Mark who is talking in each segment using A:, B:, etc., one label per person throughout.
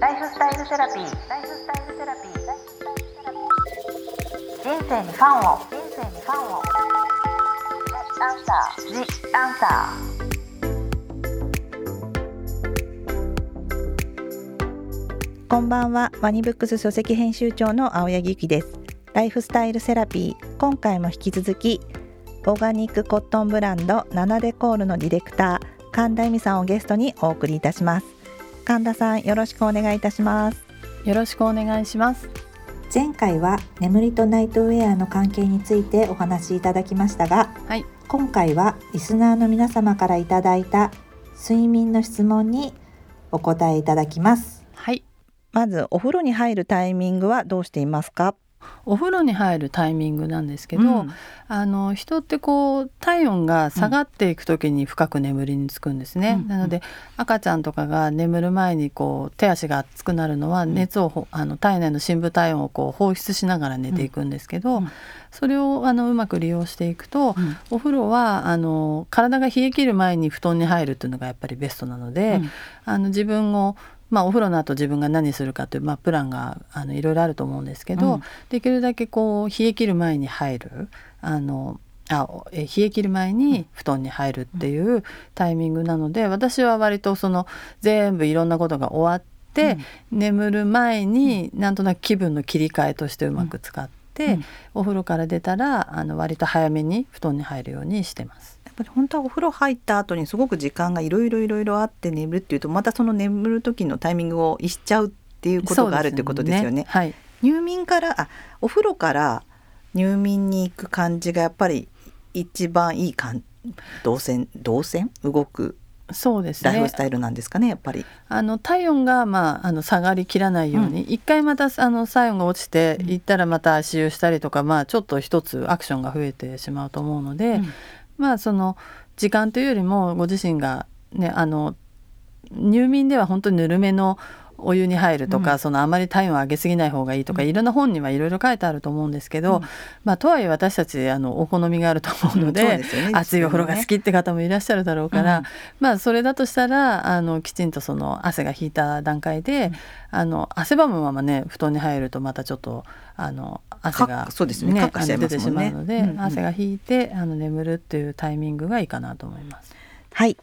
A: ライフスタイルセラピー。ライフスタイルセラピー。人生にファンを。人生にファンを。アンサー。ジアンサ
B: こんばんはワニブックス書籍編集長の青柳ゆきですライフスタイルセラピー今回も引き続きオーガニックコットンブランドナナデコールのディレクター神田恵美さんをゲストにお送りいたします神田さんよろしくお願いいたします。
C: よろしくお願いします。
B: 前回は眠りとナイトウェアの関係についてお話しいただきましたが、
C: はい、
B: 今回はリスナーの皆様からいただいた睡眠の質問にお答えいただきます。
C: はい。
B: まずお風呂に入るタイミングはどうしていますか？
C: お風呂に入るタイミングなんですけど、
B: うん。
C: あの人ってこう体温が下がっていく時に深く眠りにつくんですね、
B: うん。
C: なので赤ちゃんとかが眠る前にこう手足が熱くなるのは
B: ん
C: 熱をほあの体内の深部体温をこう放出しながら寝ていくんですけど、
B: うん。
C: それをあのうまく利用していくと、
B: うん。
C: お風呂はあの体が冷え切る前に布団に入るっていうのがやっぱりベストなので、
B: うん。
C: あの自分をまあ、お風呂の後自分が何するかという、まあ、プランがあのいろいろあると思うんですけど、
B: うん。
C: できるだけこう冷え切る前に入るあのあえ冷え切る前に布団に入るっていうタイミングなので私は割とその全部いろんなことが終わって、眠る前になんとなく気分の切り替えとしてうまく使って、
B: うん。
C: お風呂から出たらあの割と早めに布団に入るようにしてます。
B: ぱり本当はお風呂入った後にすごく時間がいろいろいろいろあって眠るっていうとまたその眠る時のタイミングを逸しちゃうっていうことがあるってことですよね。
C: はい。
B: 入眠からあお風呂から入眠に行く感じがやっぱり一番いい感動線動線動く
C: そうです
B: ライフスタイルなんですかねやっぱり。
C: あの体温が、まあ、あの下がりきらないように、一回またあの体温が落ちていったらまた足湯したりとか、まあ、ちょっと一つアクションが増えてしまうと思うので、
B: う
C: まあその時間というよりもご自身が、ね、あの入眠では本当にぬるめのお湯に入るとか、
B: うん。
C: そのあまり体温を上げすぎない方がいいとか、
B: うん。
C: いろんな本にはいろいろ書いてあると思うんですけど、
B: うん。
C: まあ、とはいえ私たちあのお好みがあると思うので,、
B: ね。
C: 熱いお風呂が好きって方もいらっしゃるだろうから、
B: うん。
C: まあそれだとしたらあのきちんとその汗が引いた段階で、
B: うん。
C: あの汗ばむままね布団に入るとまたちょっとあの汗が
B: かそうですね。カッカしちゃいます
C: 出てしまうので、
B: うんうん。
C: 汗が引いてあの眠るっていうタイミングがいいかなと思います。
B: はい。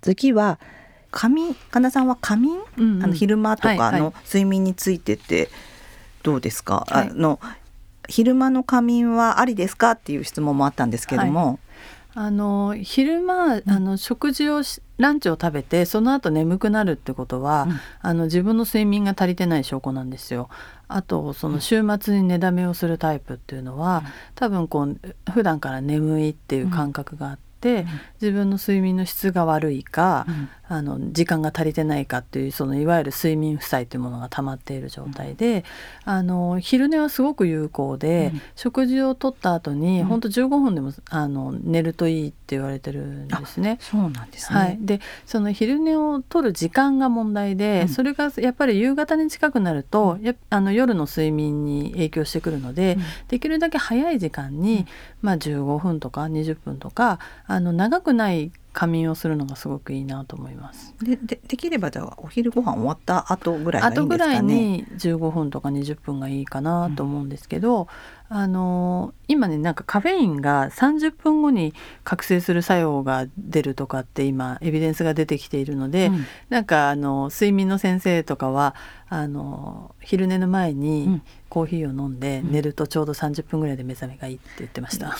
B: 次は仮眠神田さんは仮眠、
C: うんうん。
B: あの昼間と
C: はいはい。
B: かの睡眠についてってどうですか、
C: はい。
B: あの昼間の仮眠はありですか？っていう質問もあったんですけども、
C: あの昼間あの食事をしランチを食べてその後眠くなるってことは、
B: うん。
C: あの自分の睡眠が足りてない証拠なんですよ。あとその週末に寝だめをするタイプっていうのは、多分こう普段から眠いっていう感覚があって、自分の睡眠の質が悪いか、
B: うん
C: あの時間が足りてないかっていうそのいわゆる睡眠負債というものが溜まっている状態で、あの昼寝はすごく有効で、
B: うん。
C: 食事をとった後に、
B: うん。
C: ほんと15分でもあの寝るといいって言われてるんですね。
B: そうなんですね。
C: はい、でその昼寝をとる時間が問題で、
B: うん。
C: それがやっぱり夕方に近くなると、やあの夜の睡眠に影響してくるので、
B: うん。
C: できるだけ早い時間に、まあ、15分とか20分とかあの長くない仮眠をするのがすごくいいなと思います。
B: ででできればじゃあお昼ご飯終わった後ぐらいがいい
C: 後ぐらい
B: んですかね。
C: に15分とか20分がいいかなと思うんですけど、あの今ねなんかカフェインが30分後に覚醒する作用が出るとかって今エビデンスが出てきているので、
B: うん
C: なんかあの睡眠の先生とかはあの昼寝の前
B: う
C: に
B: ん
C: コーヒーを飲んで
B: うん
C: 寝るとちょうど30分ぐらいで目覚めがいいって言ってました。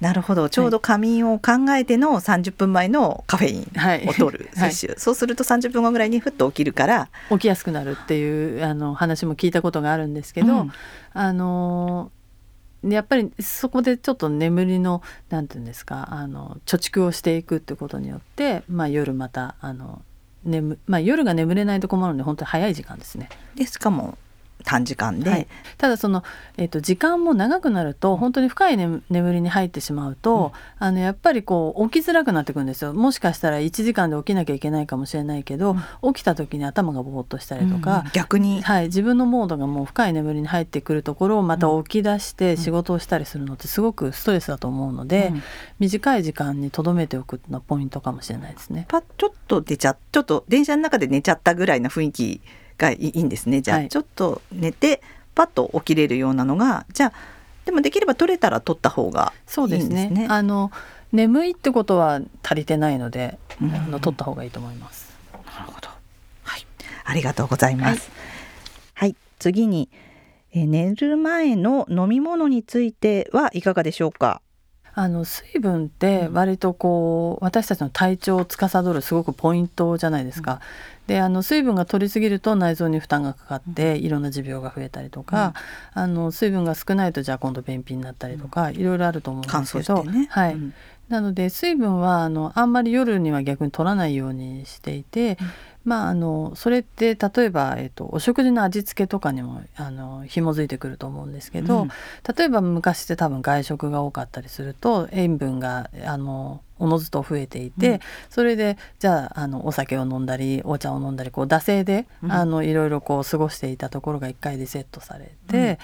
B: なるほど。ちょうど仮眠を考えての30分前のカフェイ
C: はい。
B: ンを取る
C: はい。
B: 摂取、そうすると30分後ぐらいにふっと起きるから。
C: 起きやすくなるっていうあの話も聞いたことがあるんですけど、
B: うん。
C: あのやっぱりそこでちょっと眠りのなんていうんですかあの貯蓄をしていくってことによって、まあ、夜またあの眠、まあ、夜が眠れないと困るので本当に早い時間ですね。
B: でしかも短時間で、
C: はい、ただその、えーと、時間も長くなると本当に深い、ね、眠りに入ってしまうと、うん、あのやっぱりこう起きづらくなってくるんですよ。もしかしたら1時間で起きなきゃいけないかもしれないけど、うん、起きた時に頭がぼーっとしたりとか、
B: うん、逆に、
C: はい、自分のモードがもう深い眠りに入ってくるところをまた起き出して仕事をしたりするのってすごくストレスだと思うので、短い時間にとどめておくのはポイントかもしれないですね。
B: パちょっと出ちゃちょっと電車の中で寝ちゃったぐらいな雰囲気がいいんですねじゃあ、はい、ちょっと寝てパッと起きれるようなのがじゃあでもできれば取れたら取った方がいいんですね。そうですね
C: あの眠いってことは足りてないので、うん、あの取った方がいいと思います。
B: なるほど。はい、ありがとうございます。はい、はい、次に、え寝る前の飲み物についてはいかがでしょうか？
C: あの水分って割とこう私たちの体調を司るすごくポイントじゃないですか。であの水分が取りすぎると内臓に負担がかかっていろんな持病が増えたりとか、うん、あの水分が少ないとじゃあ今度便秘になったりとか、いろいろあると思うんですけど、ね、はい、うん、なので水分はあのあんまり夜には逆に取らないようにしていて、まあ、あのそれって例えば、えっと、お食事の味付けとかにもあの紐づいてくると思うんですけど、うん、例えば昔って多分外食が多かったりすると塩分があのおのずと増えていて、うん、それでじゃああのお酒を飲んだりお茶を飲んだりこう惰性で、うん、あのいろいろこう過ごしていたところが一回リセットされて、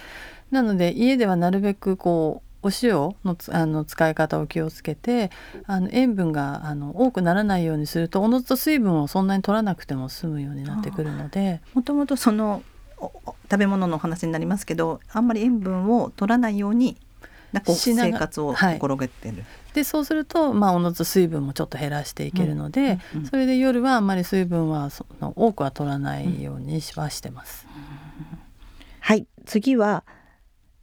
C: なので家ではなるべくこうお塩のあの使い方を気をつけてあの塩分があの多くならないようにするとおのずと水分をそんなに取らなくても済むようになってくるので
B: もともとその食べ物の話になりますけどあんまり塩分を取らないようになこう生活を心がけてる。はい、
C: でそうすると、まあ、おのずと水分もちょっと減らしていけるので、うんうんうん、それで夜はあんまり水分はその多くは取らないようにはしてます。うん、
B: はい。次は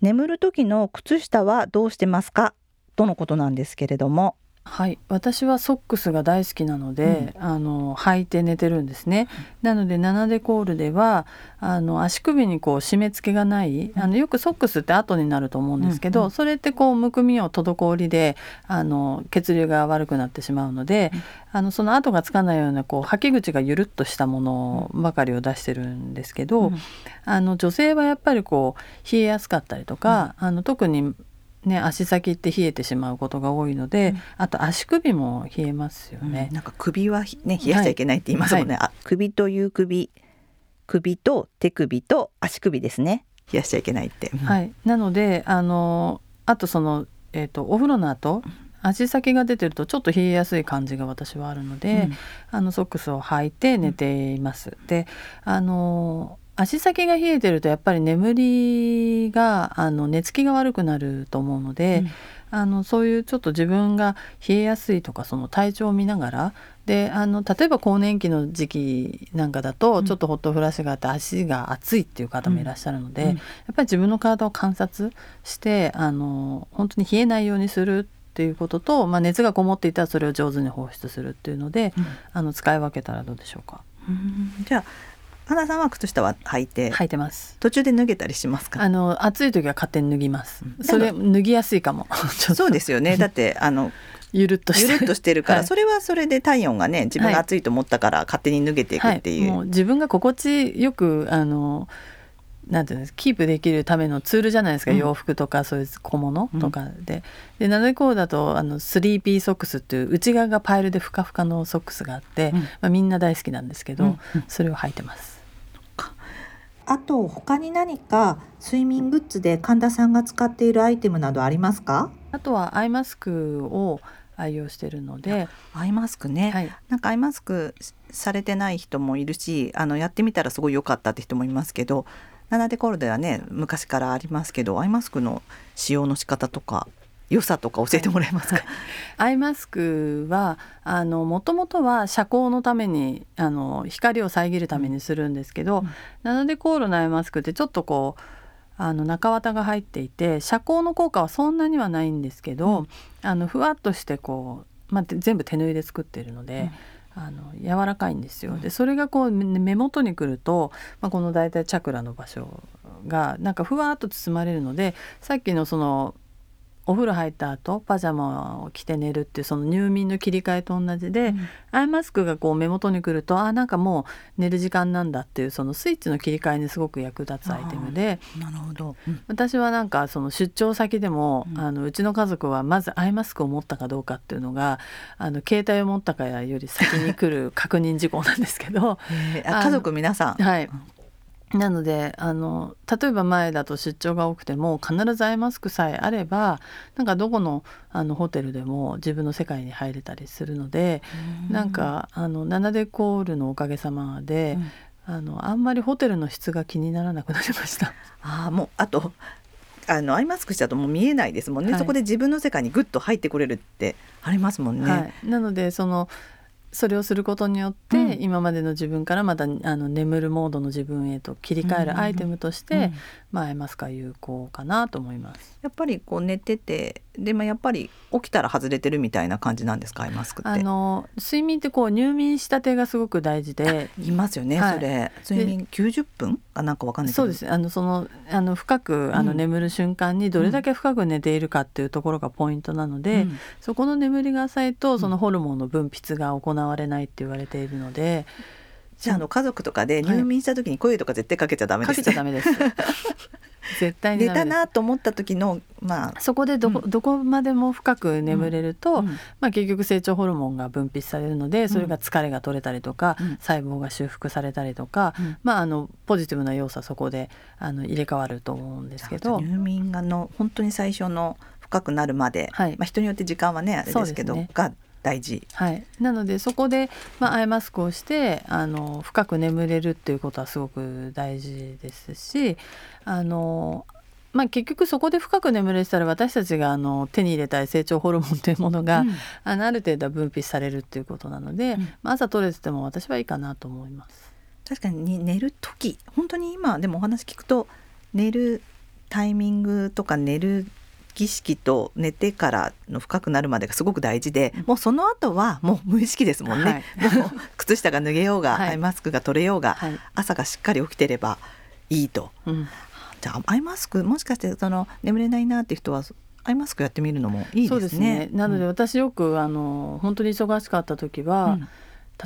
B: 眠る時の靴下はどうしてますか？とのことなんですけれども。
C: はい。私はソックスが大好きなので、うん、あの履いて寝てるんですね、うん、なのでナナデコールではあの足首にこう締め付けがないあのよくソックスって後になると思うんですけど、それってこうむくみを滞りであの血流が悪くなってしまうので、あのその後がつかないようなこう履き口がゆるっとしたものばかりを出してるんですけど、あの女性はやっぱりこう冷えやすかったりとか、あの特にね、足先って冷えてしまうことが多いので、うん、あと足首も冷えますよね、
B: うん、なんか首はね冷やしちゃいけないって言いますもんね、はい、首という首首と手首と足首ですね。冷やしちゃいけないって、
C: はい。なのであのあとそのえっ、ー、とお風呂の後足先が出てるとちょっと冷えやすい感じが私はあるので、うん、あのソックスを履いて寝ています。であの足先が冷えてるとやっぱり眠りがあの寝つきが悪くなると思うので、うん、あのそういうちょっと自分が冷えやすいとかその体調を見ながらであの例えば更年期の時期なんかだと、ちょっとホットフラッシュがあって足が熱いっていう方もいらっしゃるので、うん、やっぱり自分の体を観察してあの本当に冷えないようにするっていうことと、まあ、熱がこもっていたらそれを上手に放出するっていうので、うん、あの使い分けたらどうでしょうか？
B: じゃあ花さんは靴下は履いて
C: 履いてます。
B: 途中で脱げたりしますか？
C: あの暑い時は勝手に脱ぎます、うん、それ脱ぎやすいかも。
B: そうですよね。だってあの
C: ゆるっと
B: して。るとしてるから、はい、それはそれで体温がね自分が暑いと思ったから勝手に脱げていくっていう、はい。
C: はい、もう自分が心地よくあのなんていうんですキープできるためのツールじゃないですか、うん、洋服とかそういう小物とかで、うん、でナノイコーだとあの 3P ソックスっていう内側がパイルでふかふかのソックスがあって、うん、まあ、みんな大好きなんですけど、それを履いてます。
B: あと他に何か睡眠グッズで神田さんが使っているアイテムなどありますか？
C: あとはアイマスクを愛用してるので。
B: アイマスクね、はい、なんかアイマスクされてない人もいるしあのやってみたらすごい良かったって人もいますけどナナデコールではね昔からありますけどアイマスクの使用の仕方とか良さとか教えてもらえますか、はい、
C: アイマスクはあのもともとは遮光のためにあの光を遮るためにするんですけど、うん、ナノデコールのアイマスクってちょっとこうあの中綿が入っていて遮光の効果はそんなにはないんですけど、うん、あのふわっとしてこう、まあ、全部手縫いで作っているので。うん、あの柔らかいんですよ。でそれがこう目元にくると、まあ、この大体チャクラの場所がなんかふわっと包まれるのでさっきのそのお風呂入った後パジャマを着て寝るっていうその入眠の切り替えと同じで、
B: うん。
C: アイマスクがこう目元にくるとあなんかもう寝る時間なんだっていうそのスイッチの切り替えにすごく役立つアイテムで
B: なるほど、うん。
C: 私はなんかその出張先でも、
B: うん。
C: あのうちの家族はまずアイマスクを持ったかどうかっていうのがあの携帯を持ったかより先に来る確認事項なんですけど
B: 家族皆さん。
C: はい。なのであの例えば前だと出張が多くても必ずアイマスクさえあればなんかどこのあのホテルでも自分の世界に入れたりするので、なんかあのナナデコールのおかげさまで、あのあんまりホテルの質が気にならなくなりました。
B: ああもうあとあのアイマスクしちゃうともう見えないですもんね、
C: はい。
B: そこで自分の世界にグッと入ってこれるってありますもんね。
C: はい、なのでそのそれをすることによって、
B: うん
C: 今までの自分からまたあの眠るモードの自分へと切り替えるアイテムとして、
B: うん
C: まあ、アイマスクは有効かなと思います。
B: やっぱりこう寝ててでもやっぱり起きたら外れてるみたいな感じなんですか？アイマスクって。
C: あの睡眠ってこう入眠したてがすごく大事で。
B: 言いますよね、
C: はい。
B: それ。睡眠90分かなんかわかんない
C: そうです。あのそのあの深くあの
B: うん。
C: 眠る瞬間にどれだけ深く寝ているかっていうところがポイントなので、
B: うん。
C: そこの眠りが浅いとそのホルモンの分泌が行われないって言われているので
B: じゃああの家族とかで入眠した時に声とか絶対かけちゃダメで
C: か
B: す、
C: けちゃダメです絶対に
B: 寝たなと思った時のまあ
C: そこでどこ,、どこまでも深く眠れると、
B: うん。
C: まあ、結局成長ホルモンが分泌されるのでそれが疲れが取れたりとか、
B: うん。
C: 細胞が修復されたりとか、
B: うん。
C: まあ、あのポジティブな要素はそこであの入れ替わると思うんですけど。
B: 入眠がの本当に最初の深くなるまで、
C: はい。
B: まあ、人によって時間はねあれですけど
C: ね。
B: が大事。
C: はい、なのでそこで、まあ、アイマスクをしてあの深く眠れるっていうことはすごく大事ですしあの、まあ、結局そこで深く眠れてたら私たちがあの手に入れたい成長ホルモンというものが、
B: うん
C: あのある程度は分泌されるっていうことなので、
B: うん
C: まあ、朝取れてても私はいいかなと思います。
B: 確かに寝る時本当に今でもお話聞くと寝るタイミングとか寝る儀式と寝てからの深くなるまでがすごく大事で、
C: うん。
B: もうその後はもう無意識ですもんね、もう靴下が脱げようが、
C: はい。
B: アイマスクが取れようが、
C: はい。
B: 朝がしっかり起きてればいいと。
C: うん。
B: じゃあアイマスクもしかしてその眠れないなっていう人はアイマスクやってみるのもいい
C: そう
B: でね。
C: ですすね。なので私よくあの本当に忙しかった時は、
B: うん。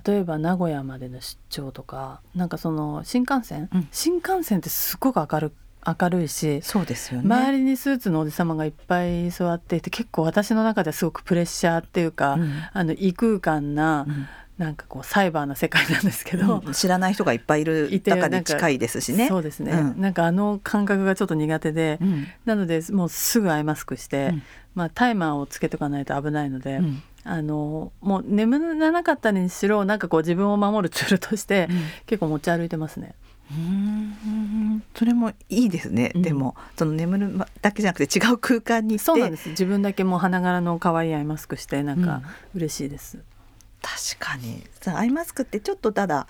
C: 例えば名古屋までの出張とかなんかその新幹線、
B: うん。
C: 新幹線ってすごく明る明るいし、
B: そうですよね。
C: 周りにスーツのおじ様がいっぱい座っていて結構私の中ではすごくプレッシャーっていうか、
B: うん。
C: あの異空間な、
B: うん。
C: なんかこうサイバーな世界なんですけど、
B: うん。知らない人がいっぱいいる中
C: なんか
B: で近いですしね。
C: そうですね、
B: うん。
C: なんかあの感覚がちょっと苦手で、
B: うん。
C: なのでもうすぐアイマスクして、
B: うん。
C: まあ、タイマーをつけとかないと危ないので、
B: うん。
C: あのもう眠らなかったにしろなんかこう自分を守るツールとして、結構持ち歩いてますね。
B: うんそれもいいですね、
C: うん。
B: でもその眠るだけじゃなくて違う空間に
C: そうなんです。自分だけもう花柄の可愛いアイマスクしてなんか嬉しいです。
B: 確かに。さアイマスクってちょっとただ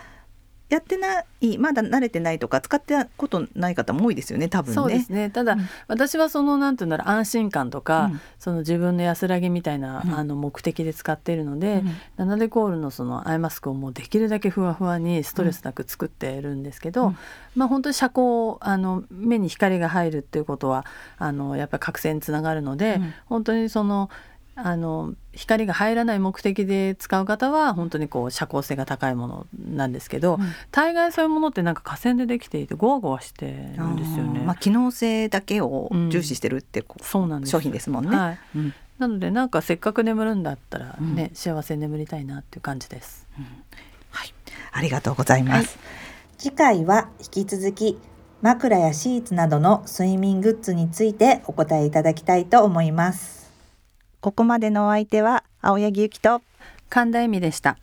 B: やってないまだ慣れてないとか使ってたことない方も多いですよね多分ね。
C: そうですね。ただ、
B: うん。
C: 私はそのなんていうんだろう安心感とか、
B: うん。
C: その自分の安らぎみたいな、
B: うん。
C: あの目的で使っているので、
B: うん。
C: ナナデコールのそのアイマスクをもうできるだけふわふわにストレスなく作ってるんですけど、
B: うん。
C: まあ本当に遮光あの目に光が入るっていうことはあのやっぱり覚醒につながるので、
B: うん
C: 本当にそのあの光が入らない目的で使う方は本当にこう遮光性が高いものなんですけど、
B: うん。
C: 大概そういうものってなんか河川でできていてゴワゴワしてるんですよね。
B: あーまあ、機能性だけを重視してるってこう、
C: そうなんです。
B: 商品ですもんね。
C: はい、
B: うん。
C: なのでなんかせっかく眠るんだったらね、
B: う
C: 幸せに眠りたいなっていう感じです。
B: はい、ありがとうございます。
A: 次回は引き続き枕やシーツなどの睡眠グッズについてお答えいただきたいと思います
B: ここまでのお相手は青柳ゆきと
C: 神田恵美でした。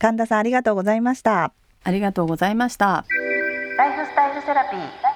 B: 神田さんありがとうございました。
C: ありがとうございました。
A: ライフスタイルセラピーライ